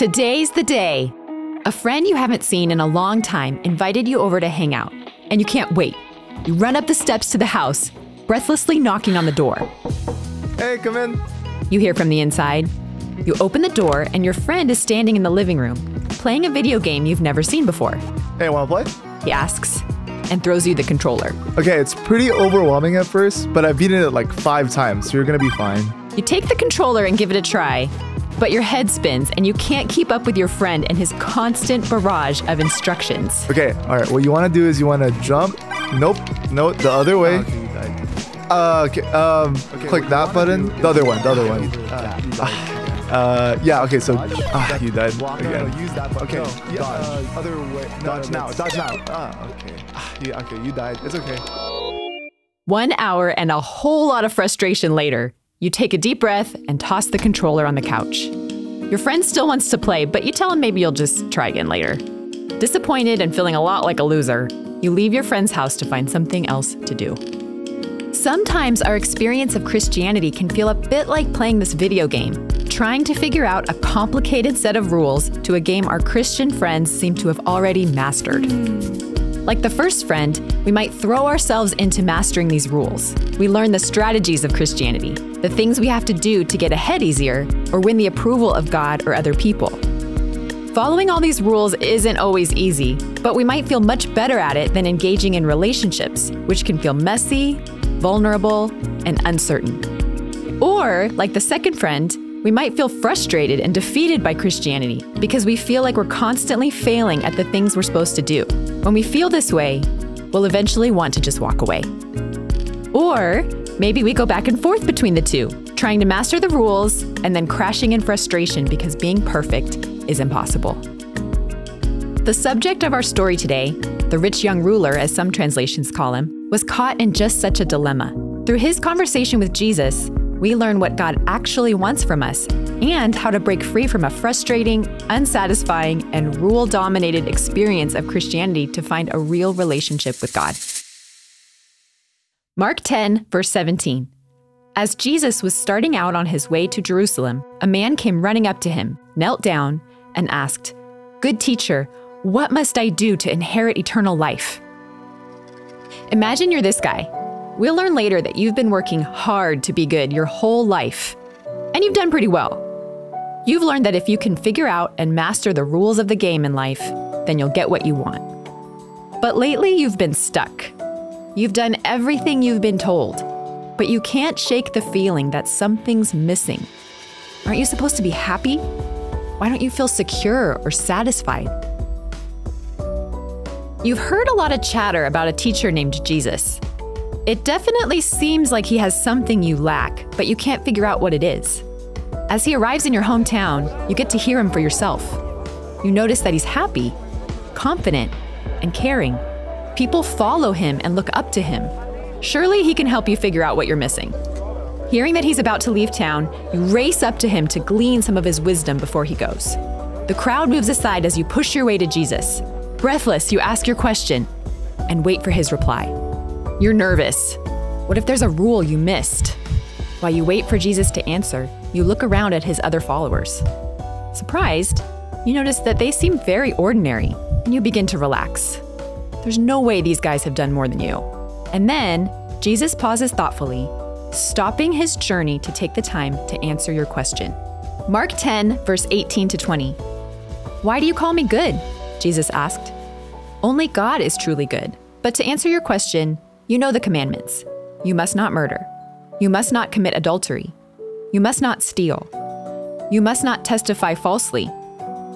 Today's the day. A friend you haven't seen in a long time invited you over to hang out, and you can't wait. You run up the steps to the house, breathlessly knocking on the door. Hey, come in. You hear from the inside. You open the door, and your friend is standing in the living room, playing a video game you've never seen before. Hey, wanna play? He asks, and throws you the controller. Okay, it's pretty overwhelming at first, but I've beaten it like five times, so you're gonna be fine. You take the controller and give it a try, but your head spins and you can't keep up with your friend and his constant barrage of instructions. Okay, alright, what you wanna do is you wanna jump. Nope, no, the other way. Uh, okay, um, okay, click that button. The other one, the other one. Uh, yeah, okay, so, ah, you died again. use that button. Okay, No, yeah, dodge. uh, other way. Dodge now, that's- dodge now. Ah, okay. Ah, yeah, okay, you died. It's okay. One hour and a whole lot of frustration later, you take a deep breath and toss the controller on the couch. Your friend still wants to play, but you tell him maybe you'll just try again later. Disappointed and feeling a lot like a loser, you leave your friend's house to find something else to do. Sometimes our experience of Christianity can feel a bit like playing this video game, trying to figure out a complicated set of rules to a game our Christian friends seem to have already mastered. Like the first friend, we might throw ourselves into mastering these rules. We learn the strategies of Christianity, the things we have to do to get ahead easier or win the approval of God or other people. Following all these rules isn't always easy, but we might feel much better at it than engaging in relationships, which can feel messy, vulnerable, and uncertain. Or, like the second friend, we might feel frustrated and defeated by Christianity because we feel like we're constantly failing at the things we're supposed to do. When we feel this way, we'll eventually want to just walk away. Or maybe we go back and forth between the two, trying to master the rules and then crashing in frustration because being perfect is impossible. The subject of our story today, the rich young ruler, as some translations call him, was caught in just such a dilemma. Through his conversation with Jesus, we learn what God actually wants from us and how to break free from a frustrating, unsatisfying, and rule dominated experience of Christianity to find a real relationship with God. Mark 10, verse 17. As Jesus was starting out on his way to Jerusalem, a man came running up to him, knelt down, and asked, Good teacher, what must I do to inherit eternal life? Imagine you're this guy. We'll learn later that you've been working hard to be good your whole life, and you've done pretty well. You've learned that if you can figure out and master the rules of the game in life, then you'll get what you want. But lately, you've been stuck. You've done everything you've been told, but you can't shake the feeling that something's missing. Aren't you supposed to be happy? Why don't you feel secure or satisfied? You've heard a lot of chatter about a teacher named Jesus. It definitely seems like he has something you lack, but you can't figure out what it is. As he arrives in your hometown, you get to hear him for yourself. You notice that he's happy, confident, and caring. People follow him and look up to him. Surely he can help you figure out what you're missing. Hearing that he's about to leave town, you race up to him to glean some of his wisdom before he goes. The crowd moves aside as you push your way to Jesus. Breathless, you ask your question and wait for his reply. You're nervous. What if there's a rule you missed? While you wait for Jesus to answer, you look around at his other followers. Surprised, you notice that they seem very ordinary, and you begin to relax. There's no way these guys have done more than you. And then, Jesus pauses thoughtfully, stopping his journey to take the time to answer your question. Mark 10, verse 18 to 20. Why do you call me good? Jesus asked. Only God is truly good. But to answer your question, you know the commandments. You must not murder. You must not commit adultery. You must not steal. You must not testify falsely.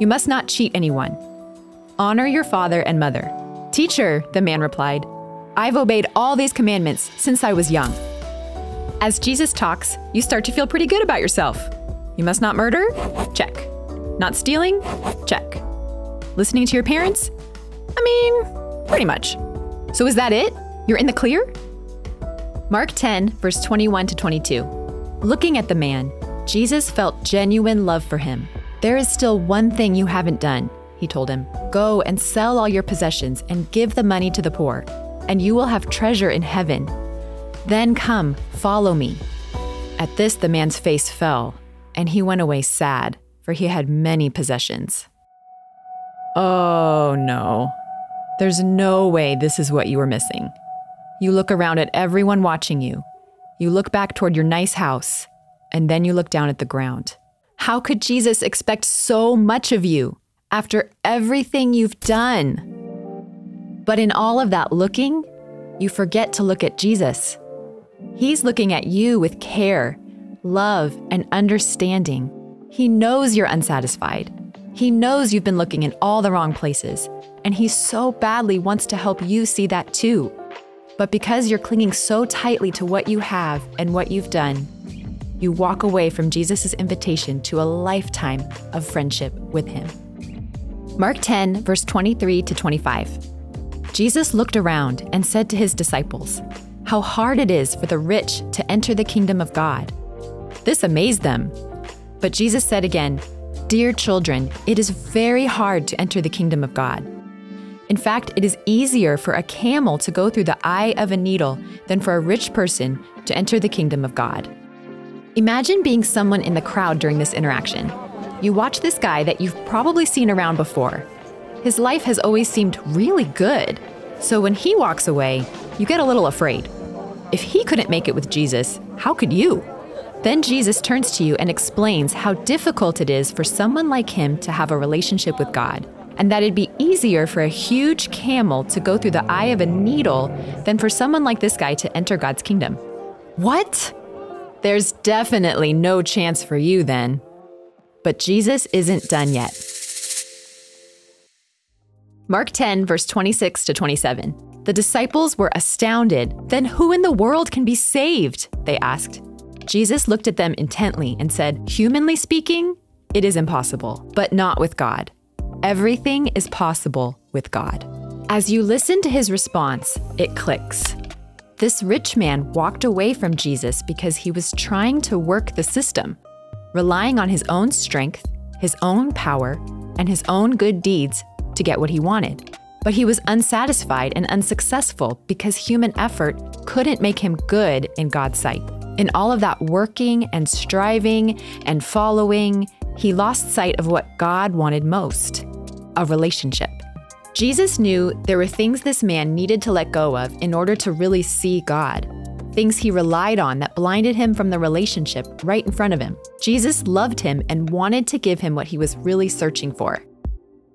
You must not cheat anyone. Honor your father and mother. Teacher, the man replied, I've obeyed all these commandments since I was young. As Jesus talks, you start to feel pretty good about yourself. You must not murder? Check. Not stealing? Check. Listening to your parents? I mean, pretty much. So is that it? You're in the clear? Mark 10, verse 21 to 22. Looking at the man, Jesus felt genuine love for him. There is still one thing you haven't done, he told him. Go and sell all your possessions and give the money to the poor, and you will have treasure in heaven. Then come, follow me. At this, the man's face fell, and he went away sad, for he had many possessions. Oh no. There's no way this is what you were missing. You look around at everyone watching you. You look back toward your nice house, and then you look down at the ground. How could Jesus expect so much of you after everything you've done? But in all of that looking, you forget to look at Jesus. He's looking at you with care, love, and understanding. He knows you're unsatisfied. He knows you've been looking in all the wrong places, and he so badly wants to help you see that too. But because you're clinging so tightly to what you have and what you've done, you walk away from Jesus' invitation to a lifetime of friendship with him. Mark 10, verse 23 to 25. Jesus looked around and said to his disciples, How hard it is for the rich to enter the kingdom of God. This amazed them. But Jesus said again, Dear children, it is very hard to enter the kingdom of God. In fact, it is easier for a camel to go through the eye of a needle than for a rich person to enter the kingdom of God. Imagine being someone in the crowd during this interaction. You watch this guy that you've probably seen around before. His life has always seemed really good. So when he walks away, you get a little afraid. If he couldn't make it with Jesus, how could you? Then Jesus turns to you and explains how difficult it is for someone like him to have a relationship with God and that it'd be easier for a huge camel to go through the eye of a needle than for someone like this guy to enter God's kingdom. What? There's definitely no chance for you then. But Jesus isn't done yet. Mark 10, verse 26 to 27. The disciples were astounded. Then who in the world can be saved? They asked. Jesus looked at them intently and said, Humanly speaking, it is impossible, but not with God. Everything is possible with God. As you listen to his response, it clicks. This rich man walked away from Jesus because he was trying to work the system, relying on his own strength, his own power, and his own good deeds to get what he wanted. But he was unsatisfied and unsuccessful because human effort couldn't make him good in God's sight. In all of that working and striving and following, he lost sight of what God wanted most a relationship. Jesus knew there were things this man needed to let go of in order to really see God, things he relied on that blinded him from the relationship right in front of him. Jesus loved him and wanted to give him what he was really searching for.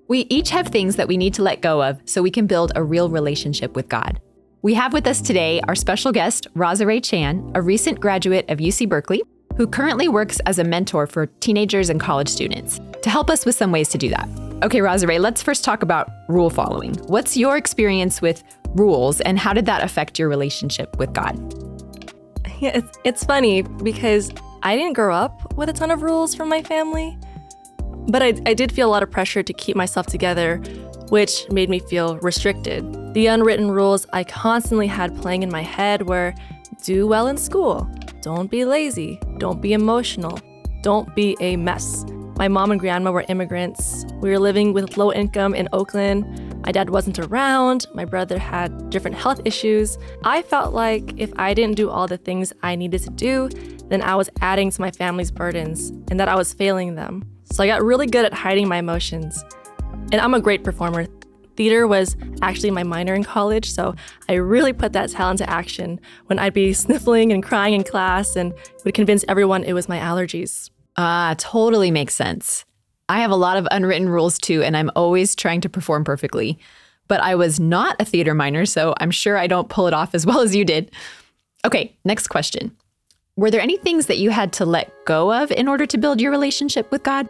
We each have things that we need to let go of so we can build a real relationship with God. We have with us today our special guest, Rosa Chan, a recent graduate of UC Berkeley, who currently works as a mentor for teenagers and college students, to help us with some ways to do that. Okay, Rosaray, let's first talk about rule following. What's your experience with rules and how did that affect your relationship with God? Yeah, it's, it's funny because I didn't grow up with a ton of rules from my family, but I, I did feel a lot of pressure to keep myself together, which made me feel restricted. The unwritten rules I constantly had playing in my head were do well in school, don't be lazy, don't be emotional, don't be a mess. My mom and grandma were immigrants. We were living with low income in Oakland. My dad wasn't around. My brother had different health issues. I felt like if I didn't do all the things I needed to do, then I was adding to my family's burdens and that I was failing them. So I got really good at hiding my emotions. And I'm a great performer. Theater was actually my minor in college, so I really put that talent to action when I'd be sniffling and crying in class and would convince everyone it was my allergies. Ah, totally makes sense. I have a lot of unwritten rules too, and I'm always trying to perform perfectly. But I was not a theater minor, so I'm sure I don't pull it off as well as you did. Okay, next question. Were there any things that you had to let go of in order to build your relationship with God?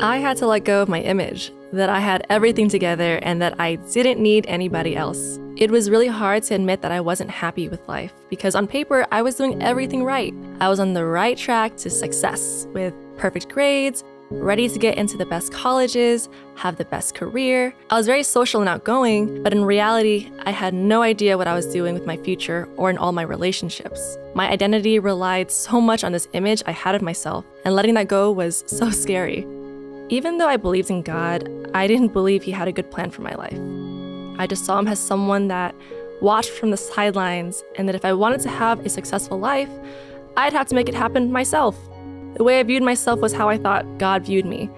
I had to let go of my image, that I had everything together and that I didn't need anybody else. It was really hard to admit that I wasn't happy with life because on paper, I was doing everything right. I was on the right track to success with perfect grades, ready to get into the best colleges, have the best career. I was very social and outgoing, but in reality, I had no idea what I was doing with my future or in all my relationships. My identity relied so much on this image I had of myself, and letting that go was so scary. Even though I believed in God, I didn't believe He had a good plan for my life. I just saw him as someone that watched from the sidelines, and that if I wanted to have a successful life, I'd have to make it happen myself. The way I viewed myself was how I thought God viewed me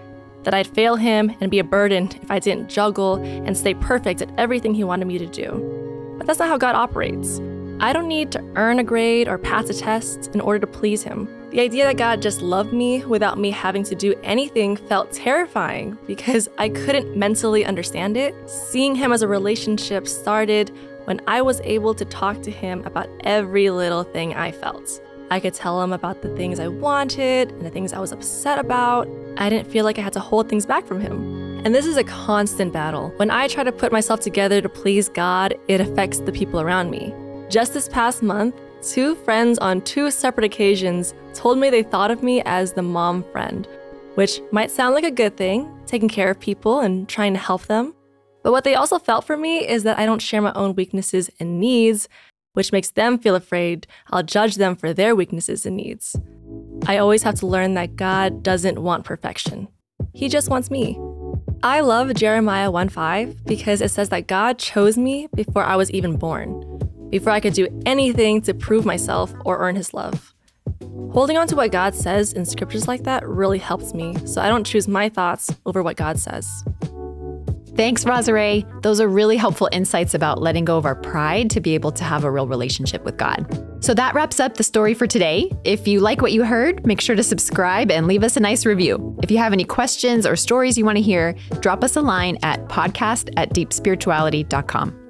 that I'd fail Him and be a burden if I didn't juggle and stay perfect at everything He wanted me to do. But that's not how God operates. I don't need to earn a grade or pass a test in order to please Him. The idea that God just loved me without me having to do anything felt terrifying because I couldn't mentally understand it. Seeing Him as a relationship started when I was able to talk to Him about every little thing I felt. I could tell him about the things I wanted and the things I was upset about. I didn't feel like I had to hold things back from him. And this is a constant battle. When I try to put myself together to please God, it affects the people around me. Just this past month, two friends on two separate occasions told me they thought of me as the mom friend, which might sound like a good thing, taking care of people and trying to help them. But what they also felt for me is that I don't share my own weaknesses and needs, which makes them feel afraid I'll judge them for their weaknesses and needs. I always have to learn that God doesn't want perfection. He just wants me. I love Jeremiah 1:5 because it says that God chose me before I was even born, before I could do anything to prove myself or earn his love. Holding on to what God says in scriptures like that really helps me, so I don't choose my thoughts over what God says. Thanks, Rosare. Those are really helpful insights about letting go of our pride to be able to have a real relationship with God. So that wraps up the story for today. If you like what you heard, make sure to subscribe and leave us a nice review. If you have any questions or stories you want to hear, drop us a line at podcast at deepspirituality.com.